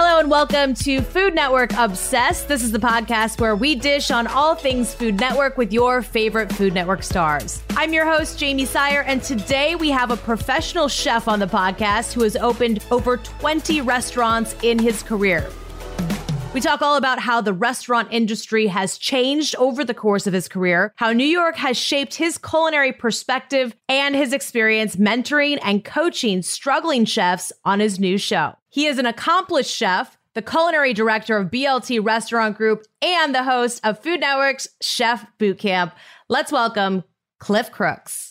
Hello and welcome to Food Network Obsessed. This is the podcast where we dish on all things Food Network with your favorite Food Network stars. I'm your host, Jamie Sire, and today we have a professional chef on the podcast who has opened over 20 restaurants in his career. We talk all about how the restaurant industry has changed over the course of his career, how New York has shaped his culinary perspective, and his experience mentoring and coaching struggling chefs on his new show. He is an accomplished chef, the culinary director of BLT Restaurant Group, and the host of Food Network's Chef Bootcamp. Let's welcome Cliff Crooks.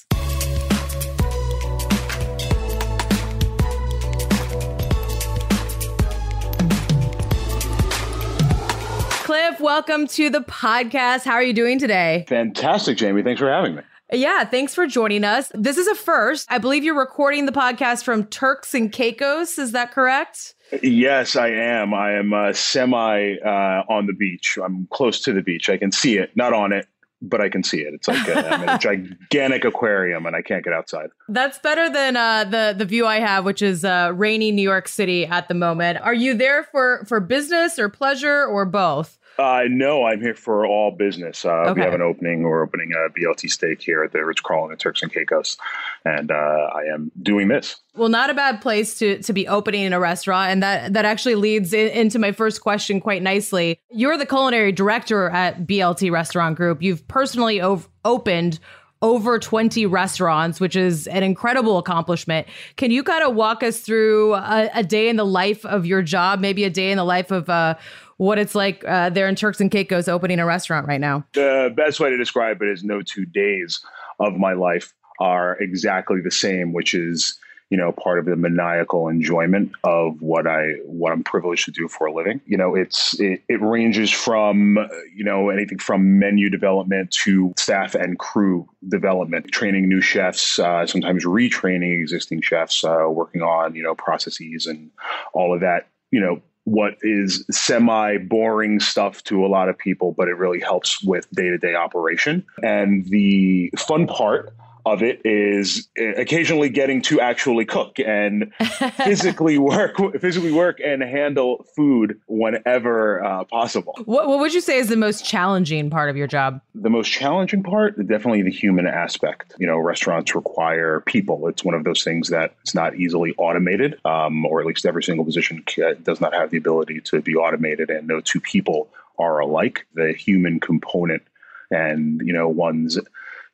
Cliff, welcome to the podcast. How are you doing today? Fantastic, Jamie. Thanks for having me. Yeah, thanks for joining us. This is a first. I believe you're recording the podcast from Turks and Caicos. Is that correct? Yes, I am. I am uh, semi uh, on the beach. I'm close to the beach. I can see it, not on it, but I can see it. It's like a, I'm in a gigantic aquarium, and I can't get outside. That's better than uh, the the view I have, which is uh, rainy New York City at the moment. Are you there for for business or pleasure or both? Uh, no, I'm here for all business. Uh, okay. We have an opening. We're opening a BLT steak here at the Ritz Carlton in Turks and Caicos, and uh, I am doing this. Well, not a bad place to to be opening in a restaurant, and that that actually leads in, into my first question quite nicely. You're the culinary director at BLT Restaurant Group. You've personally ov- opened over 20 restaurants, which is an incredible accomplishment. Can you kind of walk us through a, a, day in the life of your job, maybe a day in the life of uh, what it's like uh, there in Turks and Caicos opening a restaurant right now? The best way to describe it is no two days of my life are exactly the same, which is you know part of the maniacal enjoyment of what I what I'm privileged to do for a living. You know, it's it, it ranges from you know anything from menu development to staff and crew development, training new chefs, uh, sometimes retraining existing chefs, uh, working on you know processes and all of that. You know, what is semi boring stuff to a lot of people, but it really helps with day to day operation. And the fun part of it is occasionally getting to actually cook and physically work, physically work and handle food whenever uh, possible. What, what would you say is the most challenging part of your job? The most challenging part, definitely the human aspect. You know, restaurants require people. It's one of those things that it's not easily automated, um, or at least every single position does not have the ability to be automated, and no two people are alike. The human component and you know one's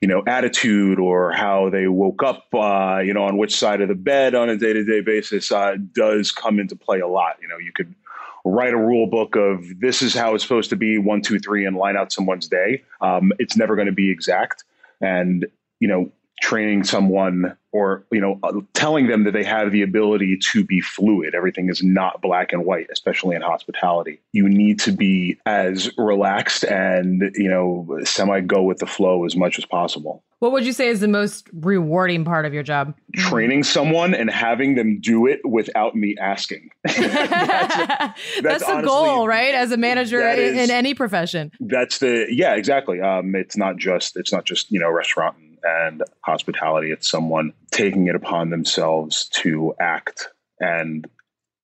you know, attitude or how they woke up, uh, you know, on which side of the bed on a day to day basis uh, does come into play a lot. You know, you could write a rule book of this is how it's supposed to be one, two, three, and line out someone's day. Um, it's never going to be exact. And, you know, training someone or you know uh, telling them that they have the ability to be fluid. Everything is not black and white especially in hospitality. You need to be as relaxed and you know semi go with the flow as much as possible. What would you say is the most rewarding part of your job? Training someone and having them do it without me asking. That's, that's, that's, the goal right? As a manager in, is, in, any profession. That's the yeah exactly. Um, it's not just it's not just you know restaurant and hospitality. It's someone taking it upon themselves to act. And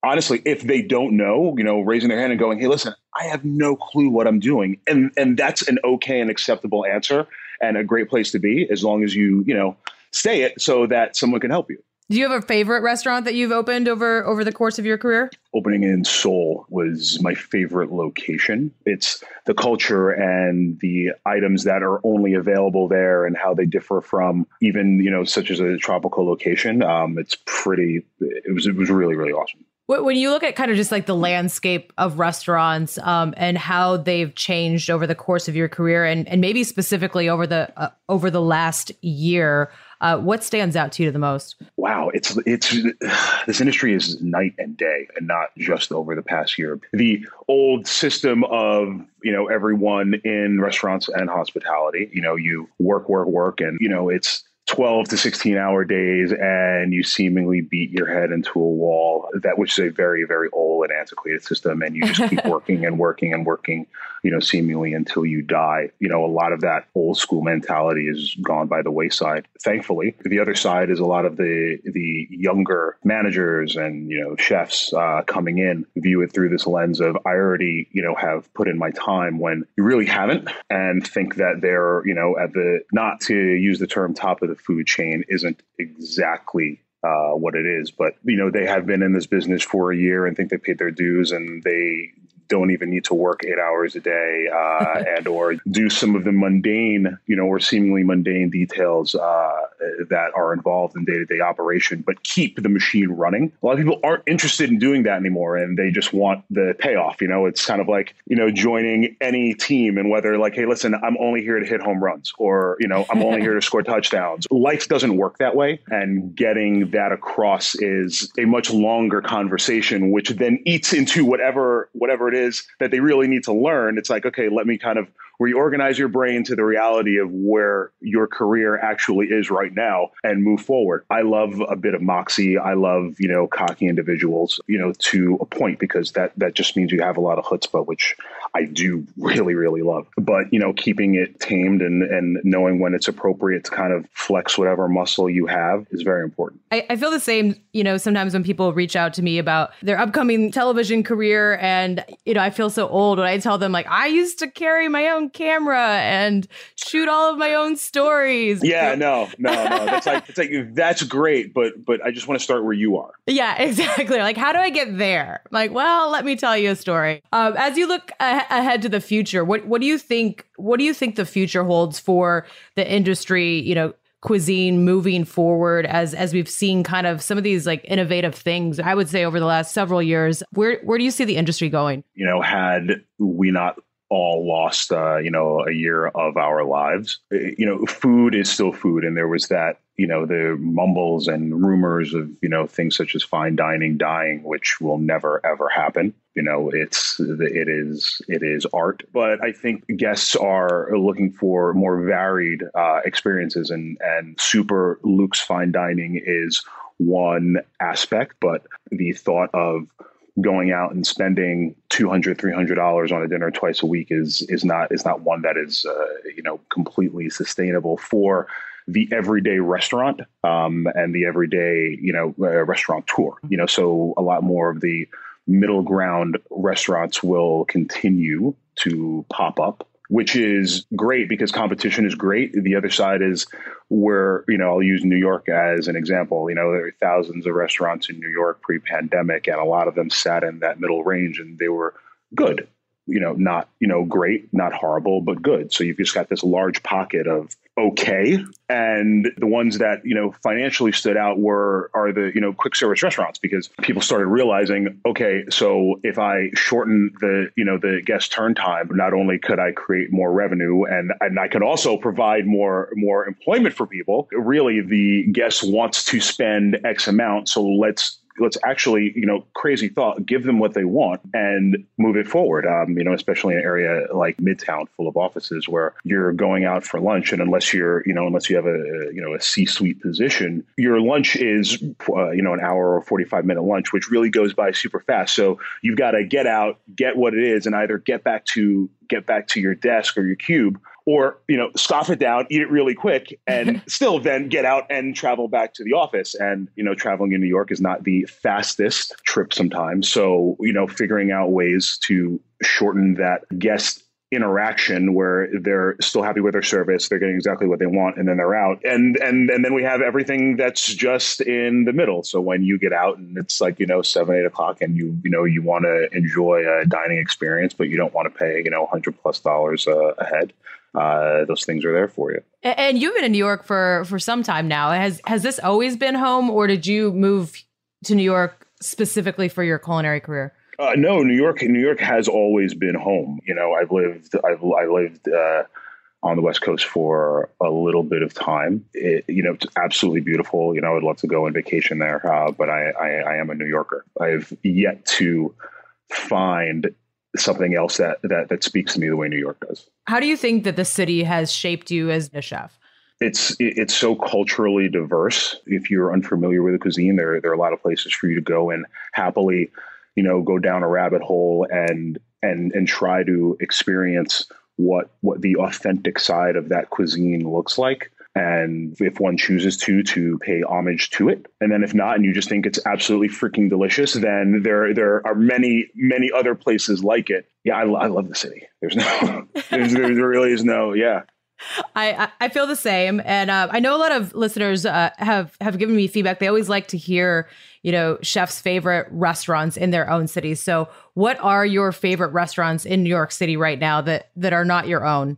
honestly, if they don't know, you know, raising their hand and going, "Hey, listen, I have no clue what I'm doing," and and that's an okay and acceptable answer and a great place to be as long as you you know stay it so that someone can help you. Do you have a favorite restaurant that you've opened over over the course of your career? Opening in Seoul was my favorite location. It's the culture and the items that are only available there and how they differ from even you know such as a tropical location. Um, it's pretty. It was it was really really awesome. When you look at kind of just like the landscape of restaurants um, and how they've changed over the course of your career, and, and maybe specifically over the uh, over the last year, uh, what stands out to you the most? Wow, it's it's this industry is night and day, and not just over the past year. The old system of you know everyone in restaurants and hospitality, you know, you work, work, work, and you know it's 12 to 16 hour days and you seemingly beat your head into a wall that which is a very very old and antiquated system and you just keep working and working and working you know, seemingly until you die. You know, a lot of that old school mentality is gone by the wayside. Thankfully, the other side is a lot of the the younger managers and you know chefs uh, coming in view it through this lens of I already you know have put in my time when you really haven't, and think that they're you know at the not to use the term top of the food chain isn't exactly uh, what it is. But you know, they have been in this business for a year and think they paid their dues, and they don't even need to work eight hours a day uh, and or do some of the mundane, you know, or seemingly mundane details uh, that are involved in day-to-day operation, but keep the machine running. A lot of people aren't interested in doing that anymore, and they just want the payoff. You know, it's kind of like you know joining any team and whether like, hey, listen, I'm only here to hit home runs, or you know, I'm only here to score touchdowns. Life doesn't work that way, and getting that across is a much longer conversation, which then eats into whatever whatever it is is that they really need to learn. It's like, okay, let me kind of reorganize your brain to the reality of where your career actually is right now and move forward. I love a bit of moxie. I love, you know, cocky individuals, you know, to a point because that that just means you have a lot of chutzpah, which I do really, really love. But, you know, keeping it tamed and, and knowing when it's appropriate to kind of flex whatever muscle you have is very important. I, I feel the same, you know, sometimes when people reach out to me about their upcoming television career and, you know, I feel so old when I tell them like I used to carry my own camera and shoot all of my own stories. Yeah, no, no, no. That's like it's like that's great, but but I just want to start where you are. Yeah, exactly. Like how do I get there? Like, well, let me tell you a story. Um, as you look ahead to the future, what what do you think? What do you think the future holds for the industry? You know, cuisine moving forward as as we've seen kind of some of these like innovative things i would say over the last several years where where do you see the industry going you know had we not all lost uh, you know a year of our lives. You know food is still food. And there was that you know the mumbles and rumors of you know things such as fine dining dying which will never ever happen. You know it's it is it is art. But i think guests are looking for more varied uh, experiences and and super luke's fine dining is one aspect. But the thought of going out and spending 200 300 dollars on a dinner twice a week is is not is not one that is uh, you know completely sustainable for the everyday restaurant um, and the everyday you know uh, restaurant tour you know so a lot more of the middle ground restaurants will continue to pop up which is great because competition is great. The other side is where, you know, I'll use New York as an example. You know, there are thousands of restaurants in New York pre pandemic, and a lot of them sat in that middle range and they were good you know, not, you know, great, not horrible, but good. So you've just got this large pocket of okay. And the ones that, you know, financially stood out were, are the, you know, quick service restaurants because people started realizing, okay, so if I shorten the, you know, the guest turn time, not only could I create more revenue and, and I could also provide more, more employment for people, really the guest wants to spend X amount. So let's let's actually, you know, crazy thought, give them what they want and move it forward. Um, you know, especially in an area like Midtown, full of offices, where you're going out for lunch, and unless you're, you know, unless you have a, you know, a C-suite position, your lunch is, uh, you know, an hour or 45 minute lunch, which really goes by super fast. So you've got to get out, get what it is, and either get back to get back to your desk or your cube or you know scoff it down eat it really quick and still then get out and travel back to the office. And you know traveling in new york is not the fastest trip sometimes. So you know figuring out ways to shorten that guest interaction where they're still happy with their service they're getting exactly what they want and then they're out. And and and then we have everything that's just in the middle. So when you get out and it's like you know seven eight o'clock and you you know you want to enjoy a dining experience but you don't want to pay you know 100 plus dollars uh, a head uh, those things are there for you. And you've been in New York for for some time now. Has has this always been home, or did you move to New York specifically for your culinary career? Uh, no, New York. New York has always been home. You know, I've lived. I've I lived. Uh, on the West Coast for a little bit of time. It, you know, it's absolutely beautiful. You know, I'd love to go on vacation there, uh, but I, I, I am a New Yorker. I've yet to find something else that that that speaks to me the way New York does. How do you think that the city has shaped you as a chef? It's it's so culturally diverse. If you're unfamiliar with the cuisine, there there are a lot of places for you to go and happily, you know, go down a rabbit hole and and and try to experience what what the authentic side of that cuisine looks like and if one chooses to to pay homage to it and then if not and you just think it's absolutely freaking delicious then there there are many many other places like it yeah i, I love the city there's no there's, there, really is no yeah I, I feel the same, and uh, I know a lot of listeners uh, have have given me feedback. They always like to hear, you know, chefs' favorite restaurants in their own cities. So, what are your favorite restaurants in New York City right now that that are not your own?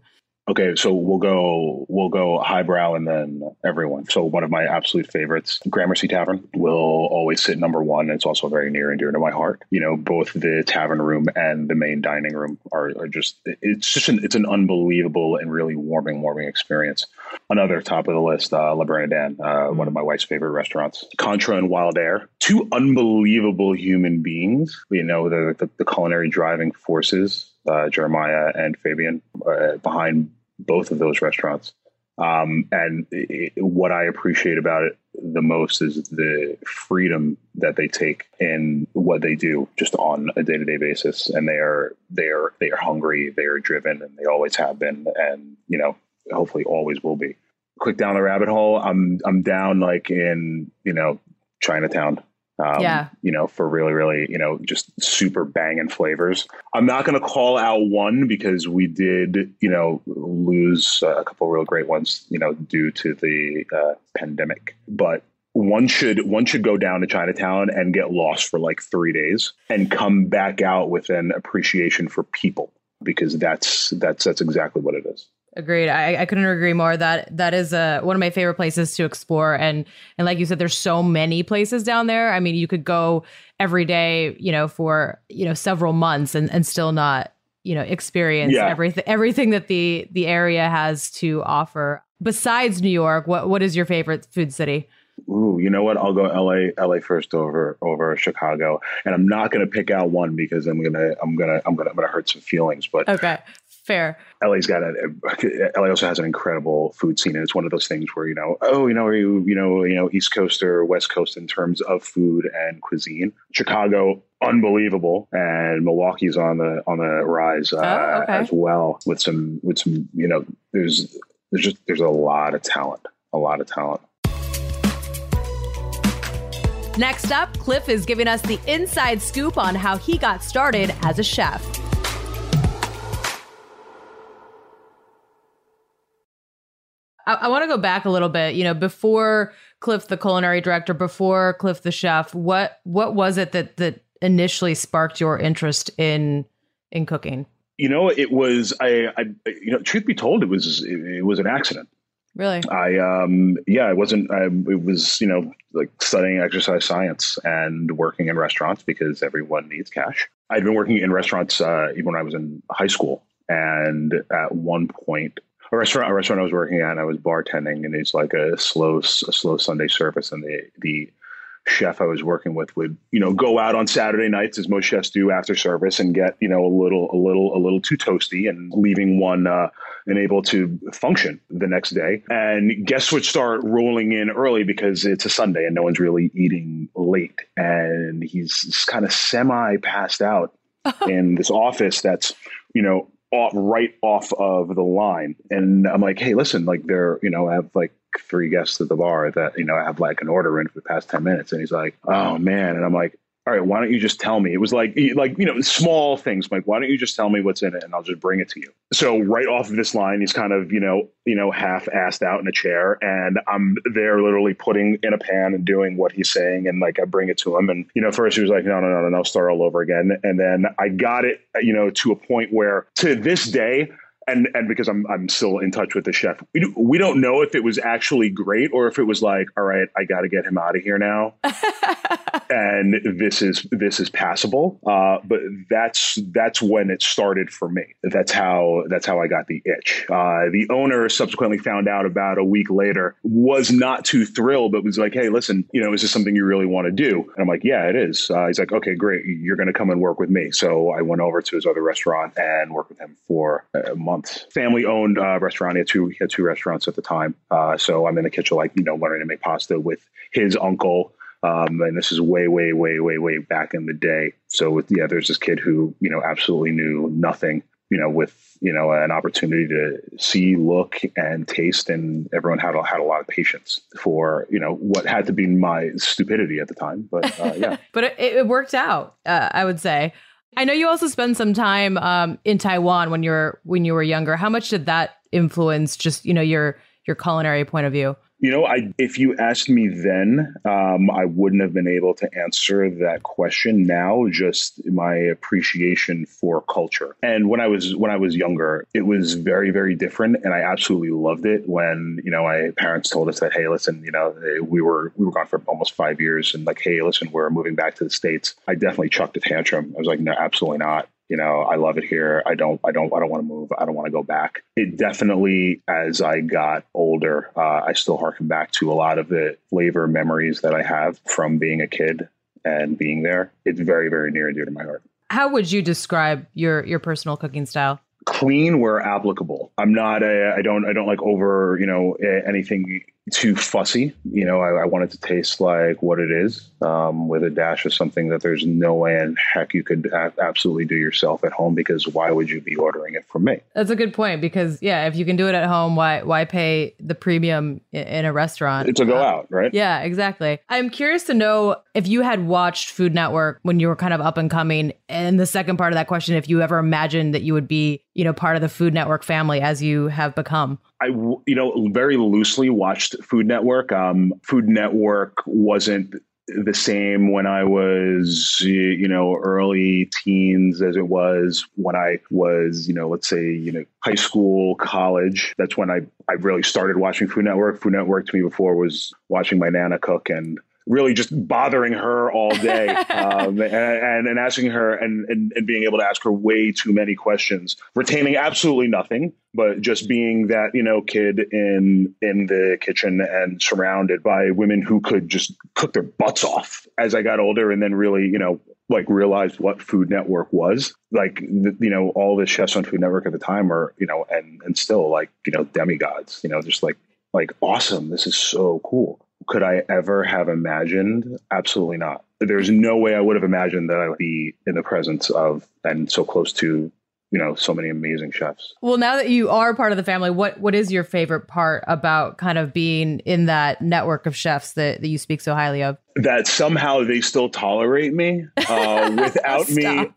Okay, so we'll go we'll go highbrow and then everyone. So one of my absolute favorites, Gramercy Tavern, will always sit number one. It's also very near and dear to my heart. You know, both the tavern room and the main dining room are, are just it's just an it's an unbelievable and really warming, warming experience. Another top of the list, uh, Le Bernardin, uh, one of my wife's favorite restaurants. Contra and Wildair, two unbelievable human beings. You know, the, the, the culinary driving forces uh, Jeremiah and Fabian uh, behind both of those restaurants. Um, and it, what I appreciate about it the most is the freedom that they take in what they do just on a day to day basis. And they are, they are, they are hungry, they are driven and they always have been. And, you know, hopefully always will be. Quick down the rabbit hole. I'm, I'm down like in, you know, Chinatown. Um, yeah. You know, for really, really, you know, just super banging flavors. I'm not going to call out one because we did, you know, lose a couple real great ones, you know, due to the uh, pandemic. But one should one should go down to Chinatown and get lost for like three days and come back out with an appreciation for people because that's that's that's exactly what it is. Agreed. I, I couldn't agree more. That that is uh, one of my favorite places to explore, and and like you said, there's so many places down there. I mean, you could go every day, you know, for you know several months, and and still not you know experience yeah. everything everything that the the area has to offer. Besides New York, what what is your favorite food city? Ooh, you know what? I'll go LA LA first over over Chicago. And I'm not gonna pick out one because I'm gonna I'm gonna I'm gonna I'm gonna hurt some feelings. But okay. Fair. LA's got a, LA also has an incredible food scene, and it's one of those things where you know, oh, you know, are you you know, you know, East Coast or West Coast in terms of food and cuisine. Chicago, unbelievable, and Milwaukee's on the on the rise uh, oh, okay. as well with some with some you know, there's there's just there's a lot of talent, a lot of talent. Next up, Cliff is giving us the inside scoop on how he got started as a chef. I, I want to go back a little bit. You know, before Cliff, the culinary director, before Cliff, the chef, what what was it that that initially sparked your interest in in cooking? You know, it was I, I you know, truth be told, it was it, it was an accident. Really? I um yeah, I wasn't I it was, you know, like studying exercise science and working in restaurants because everyone needs cash. I'd been working in restaurants uh, even when I was in high school and at one point a restaurant a restaurant I was working at. I was bartending, and it's like a slow a slow Sunday service, and the the chef I was working with would you know go out on Saturday nights as most chefs do after service and get you know a little a little a little too toasty and leaving one uh, unable to function the next day. And guests would start rolling in early because it's a Sunday and no one's really eating late. And he's kind of semi passed out in this office that's you know off, right off of the line. And I'm like, hey, listen, like there, you know, I have like three guests at the bar that, you know, I have like an order in for the past 10 minutes. And he's like, oh man. And I'm like, all right, why don't you just tell me? It was like, like you know, small things. Like, why don't you just tell me what's in it, and I'll just bring it to you. So right off of this line, he's kind of, you know, you know, half assed out in a chair, and I'm there, literally putting in a pan and doing what he's saying, and like I bring it to him, and you know, first he was like, no, no, no, no, no, start all over again, and then I got it, you know, to a point where to this day and and because I'm I'm still in touch with the chef, we, do, we don't know if it was actually great or if it was like, all right, I got to get him out of here now, and this is this is passable. Uh, but that's that's when it started for me. That's how that's how I got the itch. Uh, the owner subsequently found out about a week later, was not too thrilled, but was like, hey, listen, you know, is this something you really want to do? And I'm like, yeah, it is. Uh, he's like, okay, great, you're going to come and work with me. So I went over to his other restaurant and worked with him for a month Family owned uh, restaurant. He had two. He had two restaurants at the time. Uh, so I'm in the kitchen, like you know, learning to make pasta with his uncle. Um, and this is way, way, way, way, way back in the day. So with, yeah, there's this kid who you know absolutely knew nothing. You know, with you know an opportunity to see, look, and taste, and everyone had a, had a lot of patience for you know what had to be my stupidity at the time. But uh, yeah, but it, it, worked out. Uh, I would say. I know you also spent some time um, in Taiwan when you were when you were younger. How much did that influence just you know your your culinary point of view? You know, I if you asked me then, um, I wouldn't have been able to answer that question. Now, just my appreciation for culture. And when I was when I was younger, it was very very different, and I absolutely loved it. When you know, my parents told us that, hey, listen, you know, we were we were gone for almost five years, and like, hey, listen, we're moving back to the states. I definitely chucked a tantrum. I was like, no, absolutely not you know i love it here. I don't i don't i don't want to move. I don't want to go back. It definitely as i got older uh, i still harken back to a lot of the flavor memories that i have from being a kid and being there. It's very very near and dear to my heart. How would you describe your your personal cooking style? Clean where applicable. I'm not a, I don't, I don't like over, you know, anything too fussy. You know, I, I want it to taste like what it is, um, with a dash of something that there's no way in heck you could a- absolutely do yourself at home because why would you be ordering it from me? That's a good point because yeah, if you can do it at home, why why pay the premium in a restaurant to go uh, out, right? Yeah, exactly. I'm curious to know if you had watched Food Network when you were kind of up and coming, and the second part of that question, if you ever imagined that you would be, you know, part of the Food Network family as you have become. I, you know, very loosely watched Food Network. Um, Food Network wasn't the same when I was, you know, early teens as it was when I was, you know, let's say, you know, high school, college. That's when I, I really started watching Food Network. Food Network to me before was watching my Nana cook and really just bothering her all day um, and, and, asking her and, and, and, being able to ask her way too many questions, retaining absolutely nothing, but just being that, you know, kid in, in the kitchen and surrounded by women who could just cook their butts off as I got older and then really, you know, like realized what Food Network was. Like, you know, all the chefs on Food Network at the time are, you know, and, and still like, you know, demigods, you know, just like, like awesome. This is so cool could I ever have imagined? Absolutely not. There's no way I would have imagined that I would be in the presence of and so close to you know so many amazing chefs well now that you are part of the family what what is your favorite part about kind of being in that network of chefs that, that you speak so highly of that somehow they still tolerate me uh, without me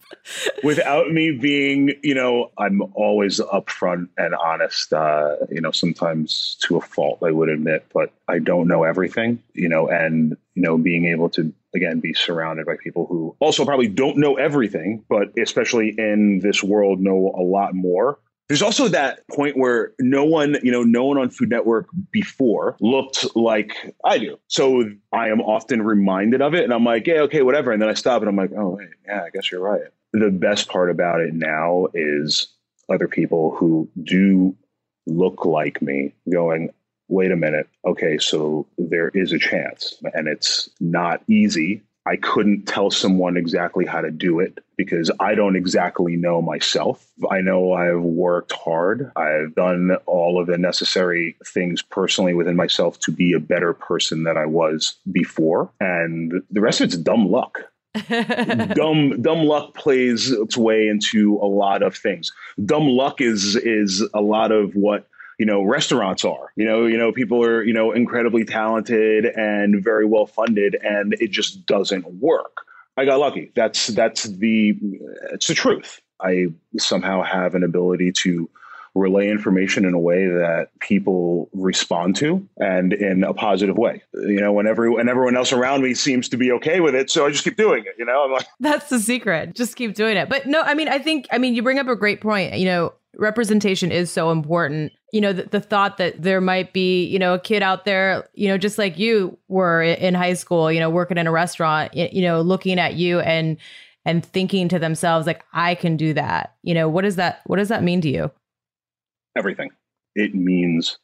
without me being you know i'm always upfront and honest uh, you know sometimes to a fault i would admit but i don't know everything you know and you know being able to again be surrounded by people who also probably don't know everything but especially in this world know a lot more there's also that point where no one, you know, no one on Food Network before looked like I do. So I am often reminded of it and I'm like, yeah, okay, whatever. And then I stop and I'm like, oh, wait, yeah, I guess you're right. The best part about it now is other people who do look like me going, wait a minute. Okay, so there is a chance and it's not easy I couldn't tell someone exactly how to do it because I don't exactly know myself. I know I've worked hard. I've done all of the necessary things personally within myself to be a better person than I was before. And the rest of it's dumb luck. dumb dumb luck plays its way into a lot of things. Dumb luck is is a lot of what you know restaurants are. You know you know people are you know incredibly talented and very well funded and it just doesn't work. I got lucky. That's that's the it's the truth. I somehow have an ability to relay information in a way that people respond to and in a positive way. You know, when every when everyone else around me seems to be okay with it, so I just keep doing it. You know, I'm like, that's the secret. Just keep doing it. But no, I mean, I think, I mean, you bring up a great point. You know, representation is so important. You know, the, the, thought that there might be, you know, a kid out there, you know, just like you were in high school, you know, working in a restaurant, you know, looking at you and and thinking to themselves like I can do that. You know, what does that what does that mean to you? Everything. It means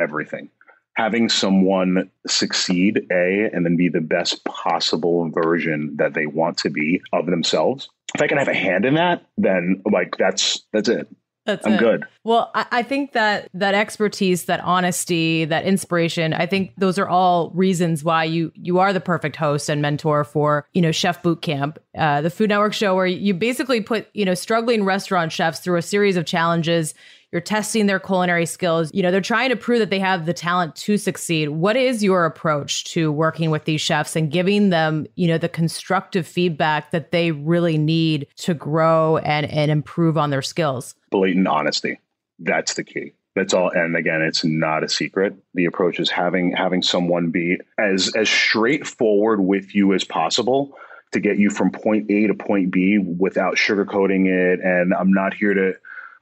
everything. Having someone succeed, A, and then be the best possible version that they want to be of themselves. If I can have a hand in that, then like that's that's it That's I'm it. good. Well, I, I think that that expertise, that honesty, that inspiration, I think those are all reasons why you you are the perfect host and mentor for you know Chef Boot Camp, uh, the Food Network show, where you basically put you know struggling restaurant chefs through a series of challenges. You're testing their culinary skills. You know, they're trying to prove that they have the talent to succeed. What is your approach to working with these chefs and giving them, you know, the constructive feedback that they really need to grow and, and improve on their skills? Blatant honesty. That's the key. That's all. And again, it's not a secret. The approach is having having someone be as as straightforward with you as possible to get you from point A to point B without sugarcoating it. And I'm not here to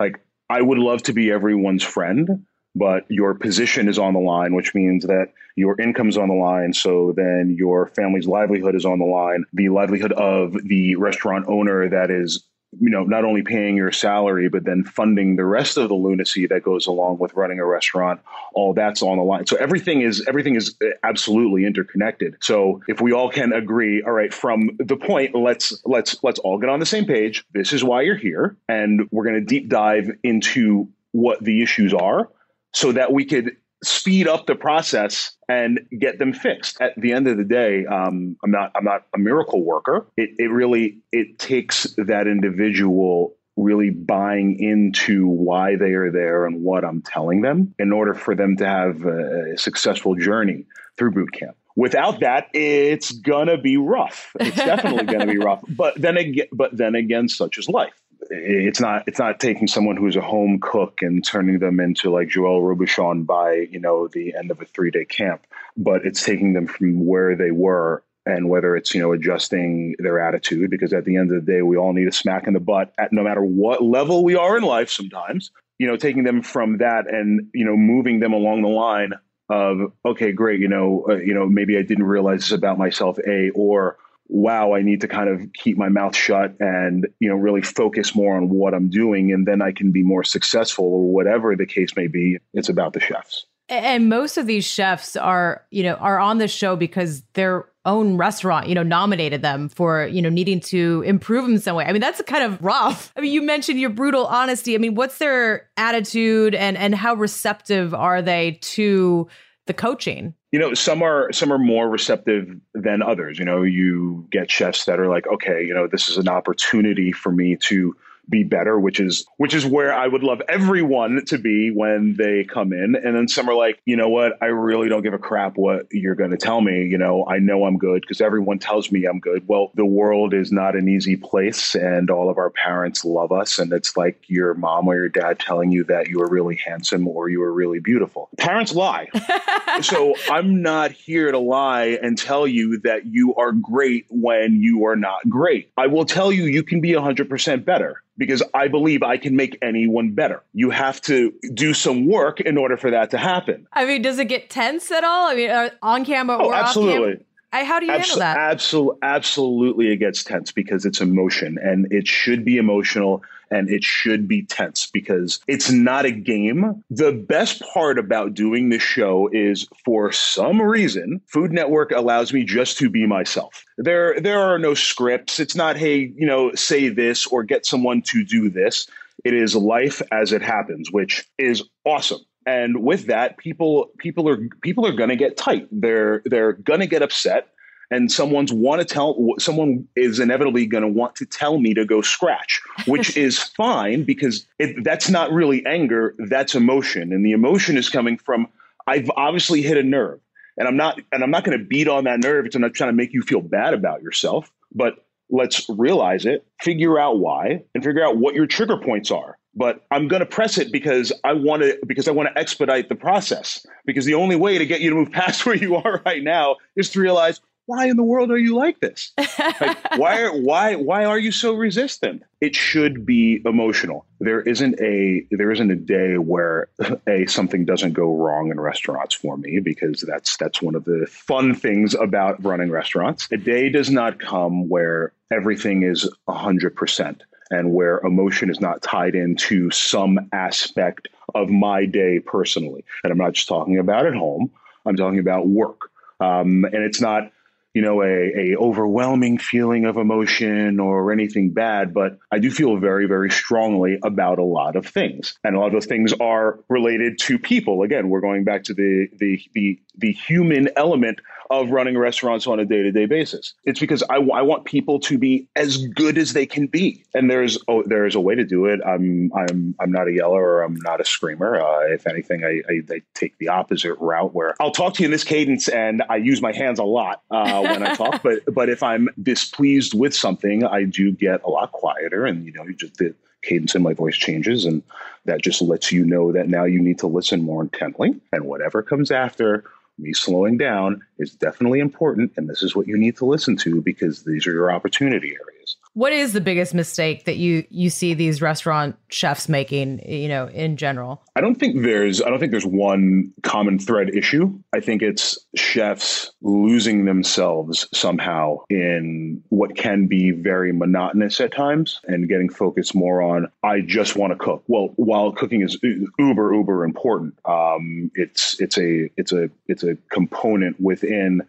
like I would love to be everyone's friend, but your position is on the line, which means that your income's on the line. So then your family's livelihood is on the line. The livelihood of the restaurant owner that is you know not only paying your salary but then funding the rest of the lunacy that goes along with running a restaurant all that's on the line. So everything is everything is uh, absolutely interconnected. So if we all can agree all right from the point let's let's let's all get on the same page. This is why you're here. And we're going to deep dive into what the issues are so that we could speed up the process and get them fixed. At the end of the day, um, I'm not I'm not a miracle worker. It, it really it takes that individual really buying into why they are there and what I'm telling them in order for them to have a successful journey through boot camp. Without that, it's gonna be rough. It's definitely gonna be rough. But then again, but then again, such is life it's not it's not taking someone who's a home cook and turning them into like Joel Robuchon by you know the end of a three day camp, but it's taking them from where they were and whether it's you know adjusting their attitude because at the end of the day we all need a smack in the butt at no matter what level we are in life sometimes you know taking them from that and you know moving them along the line of okay great you know uh, you know maybe I didn't realize this about myself a or wow, I need to kind of keep my mouth shut and, you know, really focus more on what I'm doing and then I can be more successful or whatever the case may be. It's about the chefs. And most of these chefs are, you know, are on the show because their own restaurant, you know, nominated them for, you know, needing to improve in some way. I mean, that's kind of rough. I mean, you mentioned your brutal honesty. I mean, what's their attitude and and how receptive are they to the coaching? you know some are some are more receptive than others you know you get chefs that are like okay you know this is an opportunity for me to be better, which is which is where I would love everyone to be when they come in. And then some are like, you know what, I really don't give a crap what you're going to tell me. You know, I know I'm good because everyone tells me I'm good. Well, the world is not an easy place, and all of our parents love us, and it's like your mom or your dad telling you that you are really handsome or you are really beautiful. Parents lie, so I'm not here to lie and tell you that you are great when you are not great. I will tell you you can be 100% better because I believe I can make anyone better. You have to do some work in order for that to happen. I mean, does it get tense at all? I mean, uh, on camera oh, or absolutely. off camera? I, how do you handle that? Absolutely, absolutely, it gets tense because it's emotion, and it should be emotional, and it should be tense because it's not a game. The best part about doing this show is, for some reason, Food Network allows me just to be myself. There, there are no scripts. It's not, hey, you know, say this or get someone to do this. It is life as it happens, which is awesome and with that people people are people are going to get tight they're they're going to get upset and someone's want to tell someone is inevitably going to want to tell me to go scratch which is fine because it, that's not really anger that's emotion. And the emotion is coming from i've obviously hit a nerve. And i'm not and i'm not going to beat on that nerve because i'm not trying to make you feel bad about yourself but let's realize it figure out why and figure out what your trigger points are. But I'm going to press it because I want to because I want to expedite the process. Because the only way to get you to move past where you are right now is to realize why in the world are you like this? like, why are why why are you so resistant? It should be emotional. There isn't a there isn't a day where a something doesn't go wrong in restaurants for me because that's that's one of the fun things about running restaurants. A day does not come where everything is hundred percent and where emotion is not tied into some aspect of my day personally. And I'm not just talking about at home, I'm talking about work. Um, and it's not you know, a, a overwhelming feeling of emotion or anything bad, but I do feel very, very strongly about a lot of things. And a lot of those things are related to people. Again, we're going back to the the the, the human element of running restaurants on a day to day basis. It's because I, I want people to be as good as they can be, and there's oh, there's a way to do it. I'm I'm I'm not a yeller or I'm not a screamer. Uh, if anything, I, I, I, take the opposite route where I'll talk to you in this cadence, and I use my hands a lot uh, when I talk. But but if I'm displeased with something, I do get a lot quieter, and you know, you just the cadence in my voice changes, and that just lets you know that now you need to listen more intently, and whatever comes after me slowing down is definitely important. And this is what you need to listen to because these are your opportunity areas. What is the biggest mistake that you you see these restaurant chefs making, you know, in general? I don't think there's I don't think there's one common thread issue. I think it's chefs losing themselves somehow in what can be very monotonous at times and getting focused more on I just want to cook. Well, while cooking is uber uber important, um, it's it's a it's a it's a component within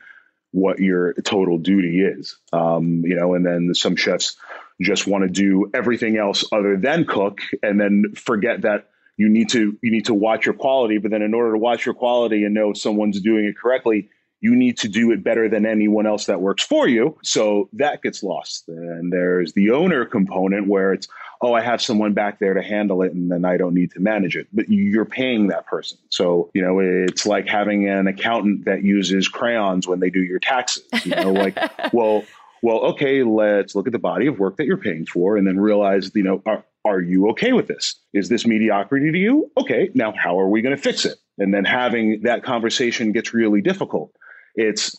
what your total duty is. Um, you know, and then some chefs just want to do everything else other than cook and then forget that you need to you need to watch your quality but then in order to watch your quality and know if someone's doing it correctly you need to do it better than anyone else that works for you so that gets lost and there's the owner component where it's oh, I have someone back there to handle it and then I don't need to manage it. But you're paying that person. So, you know, it's like having an accountant that uses crayons when they do your taxes. You know, like, well, well, okay, let's look at the body of work that you're paying for and then realize, you know, are, are you okay with this? Is this mediocrity to you? Okay, now how are we going to fix it? And then having that conversation gets really difficult. It's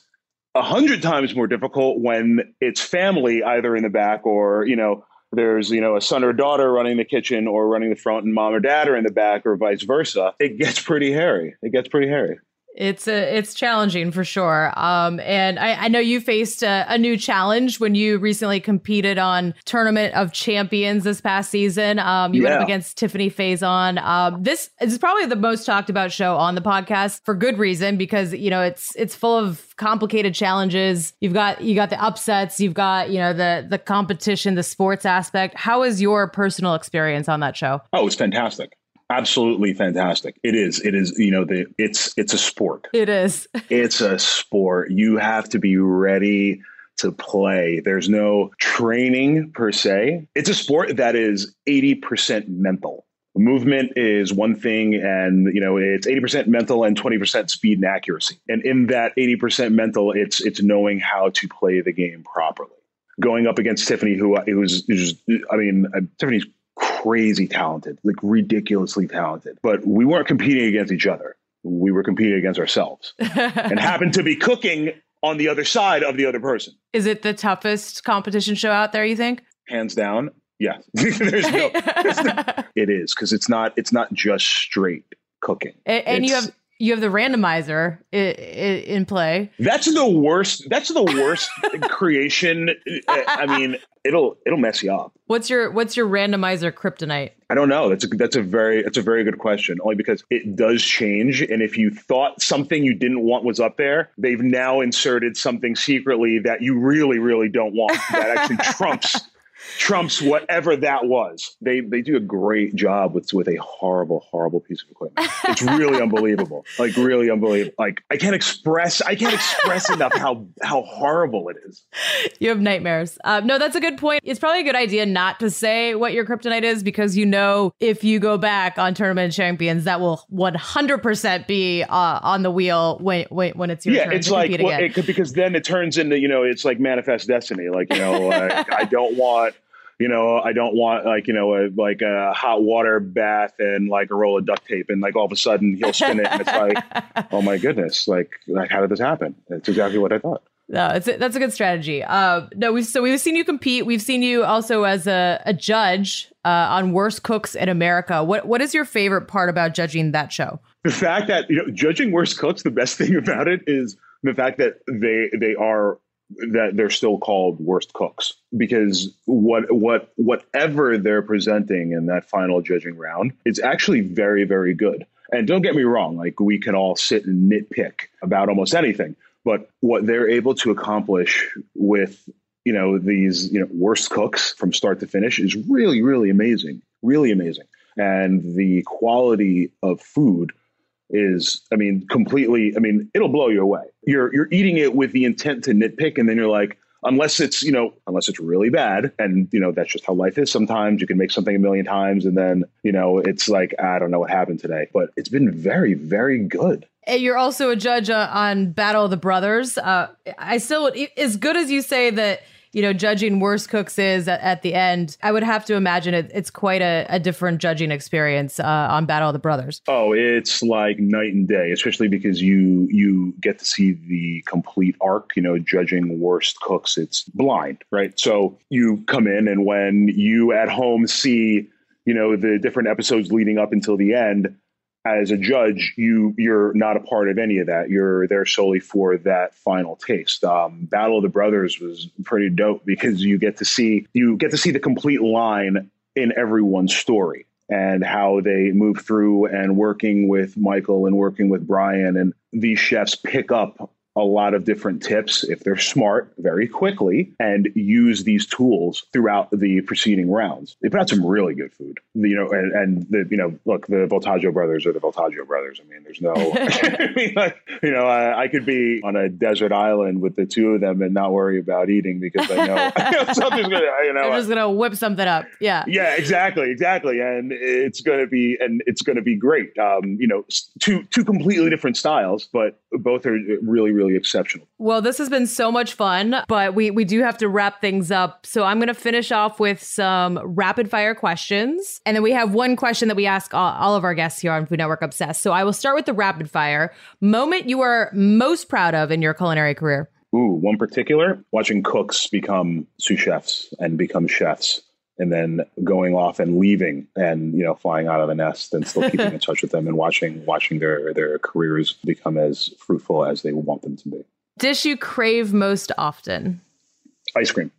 a hundred times more difficult when it's family either in the back or, you know, there's you know a son or daughter running the kitchen or running the front and mom or dad are in the back or vice versa it gets pretty hairy. It gets pretty hairy it's a, it's challenging for sure. Um, and I, I know you faced a, a, new challenge when you recently competed on Tournament of Champions this past season. Um, you yeah. went up against Tiffani Faison. Um, this is probably the most talked about show on the podcast for good reason because you know it's it's full of complicated challenges. You've got you got the upsets. You've got you know the the competition, the sports aspect. How was your personal experience on that show? Oh, it's fantastic absolutely fantastic. It is. It is you know the it's it's a sport. It is. It's a sport. You have to be ready to play. There's no training per se. It's a sport that is 80% mental. Movement is one thing and you know it's 80% mental and 20% speed and accuracy. And in that 80% mental it's it's knowing how to play the game properly. Going up against tiffani who it was i mean uh, tiffani's crazy talented, like ridiculously talented. But we weren't competing against each other. We were competing against ourselves and happened to be cooking on the other side of the other person. Is it the toughest competition show out there, you think? Hands down. Yeah. there's no, there's no, it is because it's not it's not just straight cooking. And, and you have you have the randomizer in, play. That's the worst. That's the worst creation. I mean, it'll it'll mess you up. What's your what's your randomizer kryptonite? I don't know. That's a that's a very that's a very good question. Only because it does change, and if you thought something you didn't want was up there, they've now inserted something secretly that you really really don't want that actually trumps trumps whatever that was. They they do a great job with with a horrible horrible piece of equipment. It's really unbelievable. Like really unbelievable. Like I can't express I can't express enough how how horrible it is. You have nightmares. Uh, no, that's a good point. It's probably a good idea not to say what your kryptonite is because you know if you go back on tournament champions, that will 100% be uh, on the wheel when when, when it's your yeah, turn. it's like well, it because then it turns into you know it's like manifest destiny. Like you know uh, I don't want you know, I don't want like, you know, a, like a hot water bath and like a roll of duct tape. And like all of a sudden he'll spin it and it's like, oh my goodness, like, like how did this happen? It's exactly what I thought. No, it's a, that's a good strategy. Uh, no, we've so we've seen you compete. We've seen you also as a, a judge uh, on Worst Cooks in America. What what is your favorite part about judging that show? The fact that you know judging Worst Cooks. The best thing about it is the fact that they they are that they're still called worst cooks because what what whatever they're presenting in that final judging round is actually very very good. And don't get me wrong, like we can all sit and nitpick about almost anything, But what they're able to accomplish with you know these you know worst cooks from start to finish is really really amazing, really amazing, and the quality of food is i mean completely i mean it'll blow you away. You're you're eating it with the intent to nitpick and then you're like unless it's you know unless it's really bad and you know that's just how life is sometimes. You can make something a million times and then you know it's like i don't know what happened today. But it's been very very good. You're also a judge uh, on battle of the brothers. Uh, i still as good as you say that you know, judging worst cooks is at, at the end, I would have to imagine it, it's quite a, a different judging experience uh, on Battle of the Brothers. Oh, it's like night and day, especially because you you get to see the complete arc. You know, judging worst cooks, it's blind, right? So you come in, and when you at home see, you know, the different episodes leading up until the end as a judge, you you're not a part of any of that. You're there solely for that final taste. Um, Battle of the Brothers was pretty dope because you get to see you get to see the complete line in everyone's story and how they move through and working with Michael and working with Bryan and these chefs pick up a lot of different tips if they're smart very quickly and use these tools throughout the preceding rounds. They put out some really good food, you know, and, and the, you know, look, the Voltaggio brothers are the Voltaggio brothers. I mean, there's no, I mean, like, you know, I, I, could be on a desert island with the two of them and not worry about eating because I know, I know something's going to, you know, they're just going to whip something up. Yeah. Yeah, exactly. Exactly. And it's going to be, and it's going to be great. Um, you know, two, two completely different styles, but both are really, really really exceptional. Well, this has been so much fun, but we we do have to wrap things up. So I'm going to finish off with some rapid fire questions, and then we have one question that we ask all, all of our guests here on Food Network Obsessed. So I will start with the rapid fire moment you are most proud of in your culinary career. Ooh, one particular watching cooks become sous chefs and become chefs and then going off and leaving and you know flying out of the nest and still keeping in touch with them and watching watching their their careers become as fruitful as they want them to be. Dish you crave most often? Ice cream.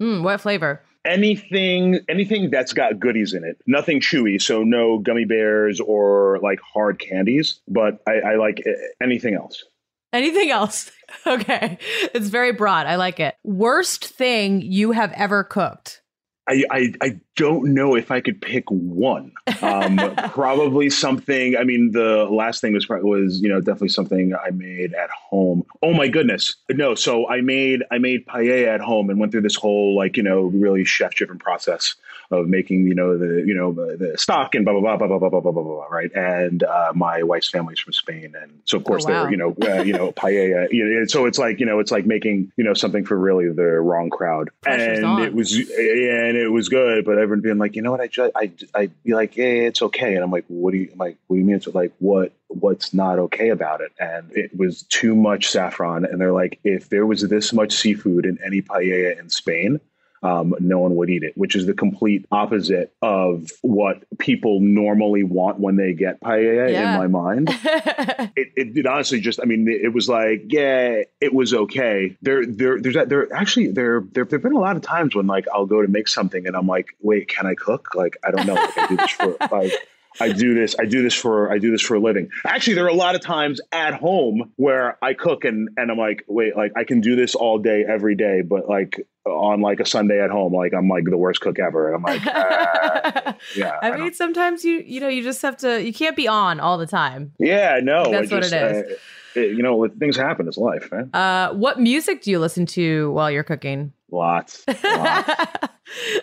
Mm, what flavor? Anything anything that's got goodies in it. Nothing chewy so no gummy bears or like hard candies but i, I like anything else. Anything else? Okay. It's very broad. I like it. Worst thing you have ever cooked I, I, I don't know if I could pick one. Um, probably something. I mean, the last thing was was you know definitely something I made at home. Oh my goodness, no! So I made I made paella at home and went through this whole like you know really chef driven process of making you know the you know the stock and blah blah blah blah blah blah blah blah blah right. And uh, my wife's family's from Spain, and so of course oh, wow. they're you know uh, you know paella. You know, so it's like you know it's like making you know something for really the wrong crowd, Pressure's and on. it was and it was good. But everyone being like, you know what, I just I I'd be like, yeah, it's okay, and I'm like, what do you I'm like? What do you mean it's like what? What's not okay about it? And it was too much saffron. And they're like, if there was this much seafood in any paella in Spain, um, no one would eat it, which is the complete opposite of what people normally want when they get paella yeah. in my mind. it, it, it, honestly just, I mean, it, was like, yeah, it was okay. There, there, there's that, there actually, there, there, there've been a lot of times when like I'll go to make something and I'm like, wait, can I cook? Like, I don't know. Like, I do this for like, I do this. I do this for. I do this for a living. Actually, there are a lot of times at home where I cook and and I'm like, wait, like I can do this all day, every day, but like on like a Sunday at home, like I'm like the worst cook ever, and I'm like, uh, yeah. I, I mean, sometimes you you know you just have to. You can't be on all the time. Yeah, no, that's what it is. Uh, it, you know, things happen. It's life, man. Uh, what music do you listen to while you're cooking? Lots, lots,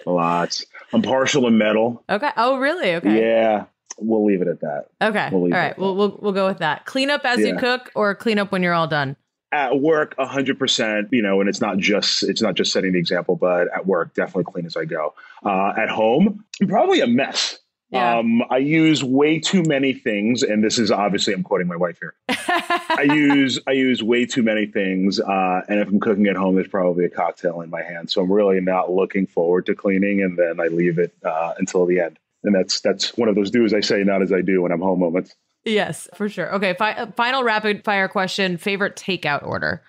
lots. I'm partial to metal. Okay. Oh, really? Okay. Yeah we'll leave it at that. Okay. We'll all right. We'll, we'll we'll go with that. Clean up as yeah. you cook, or clean up when you're all done. At work, hundred percent. You know, and it's not just it's not just setting the example, but at work, definitely clean as I go. Uh, at home, I'm probably a mess. Yeah. Um, I use way too many things, and this is obviously I'm quoting my wife here. I use I use way too many things, uh, and if I'm cooking at home, there's probably a cocktail in my hand, so I'm really not looking forward to cleaning, and then I leave it uh, until the end and that's that's one of those do as I say, not as I do when I'm home moments. Yes, for sure. Okay, fi- final rapid fire question: favorite takeout order?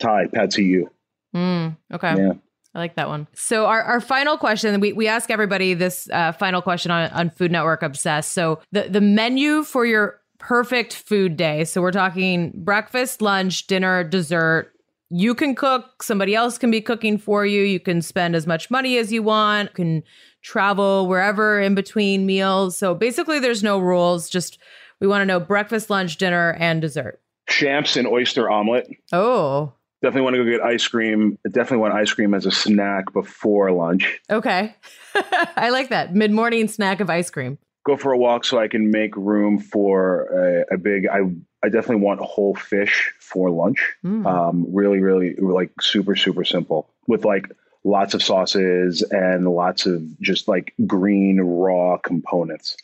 Thai pad see ew. Mm, okay. Yeah. I like that one. So our, our final question, we, we ask everybody this uh, final question on, on Food Network Obsessed. So the, the menu for your perfect food day. So we're talking breakfast, lunch, dinner, dessert. You can cook, somebody else can be cooking for you. You can spend as much money as you want, you can travel wherever in between meals. So basically, there's no rules. Just we want to know breakfast, lunch, dinner, and dessert. Champs and oyster omelet. Oh, Definitely want to go get ice cream. Definitely want ice cream as a snack before lunch. okay. I like that mid morning snack of ice cream. Go for a walk so I can make room for a, a big. I I definitely want whole fish for lunch. Mm. Um, really, really like super, super simple with like lots of sauces and lots of just like green raw components.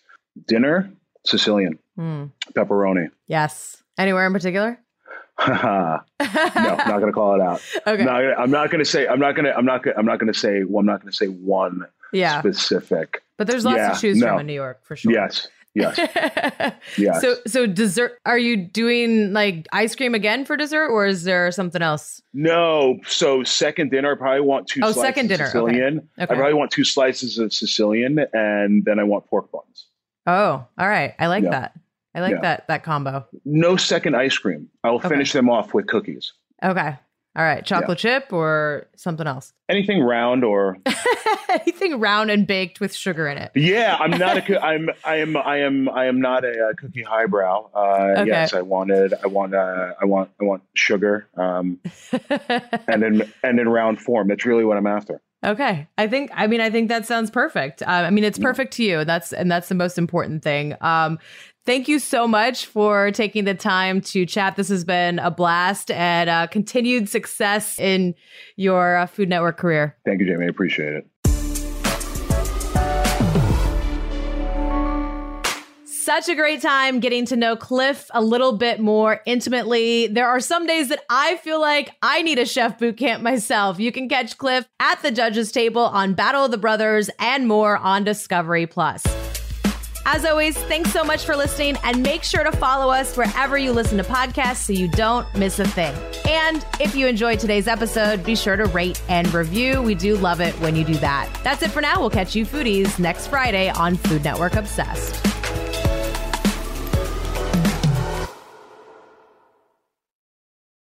Dinner, Sicilian, Mm. pepperoni. Yes. Anywhere in particular? no, not going to call it out. Okay. Not gonna- I'm not going to say. I'm not to. I'm not. Gonna, I'm not to say. Well, I'm not to say one Yeah. specific. But there's lots Yeah, to choose no. from in New York for sure. Yes. Yes. Yes. So so dessert are you doing like ice cream again for dessert or is there something else? no. So second dinner, I probably want two. Oh, slices second of dinner, okay. Sicilian. Okay. I probably want two slices of Sicilian, and then I want pork buns. Oh, all right. I like Yeah. that. I like Yeah. that that combo. No second ice cream. I will Okay. finish them off with cookies. Okay. All right. Chocolate chip or something else? Anything round or Anything round and baked with sugar in it. yeah. I'm not a. coo- I'm. I am. I am. I am not a, uh cookie highbrow. Uh, Okay. Yes, I wanted. I want. Uh, I want. I want sugar. Um, and in and in round form. That's really what I'm after. Okay. I think I mean I think that sounds perfect. Uh, I mean it's perfect to you. That's and that's the most important thing. Um thank you so much for taking the time to chat. This has been a blast and uh, continued success in your uh, Food Network career. Thank you, Jamie. I appreciate it. Such a great time getting to know Cliff a little bit more intimately. There are some days that I feel like I need a chef boot camp myself. You can catch Cliff at the judges table on Battle of the Brothers and more on Discovery Plus. As always, thanks so much for listening and make sure to follow us wherever you listen to podcasts so you don't miss a thing. And if you enjoyed today's episode, be sure to rate and review. We do love it when you do that. That's it for now. We'll catch you foodies next Friday on Food Network Obsessed.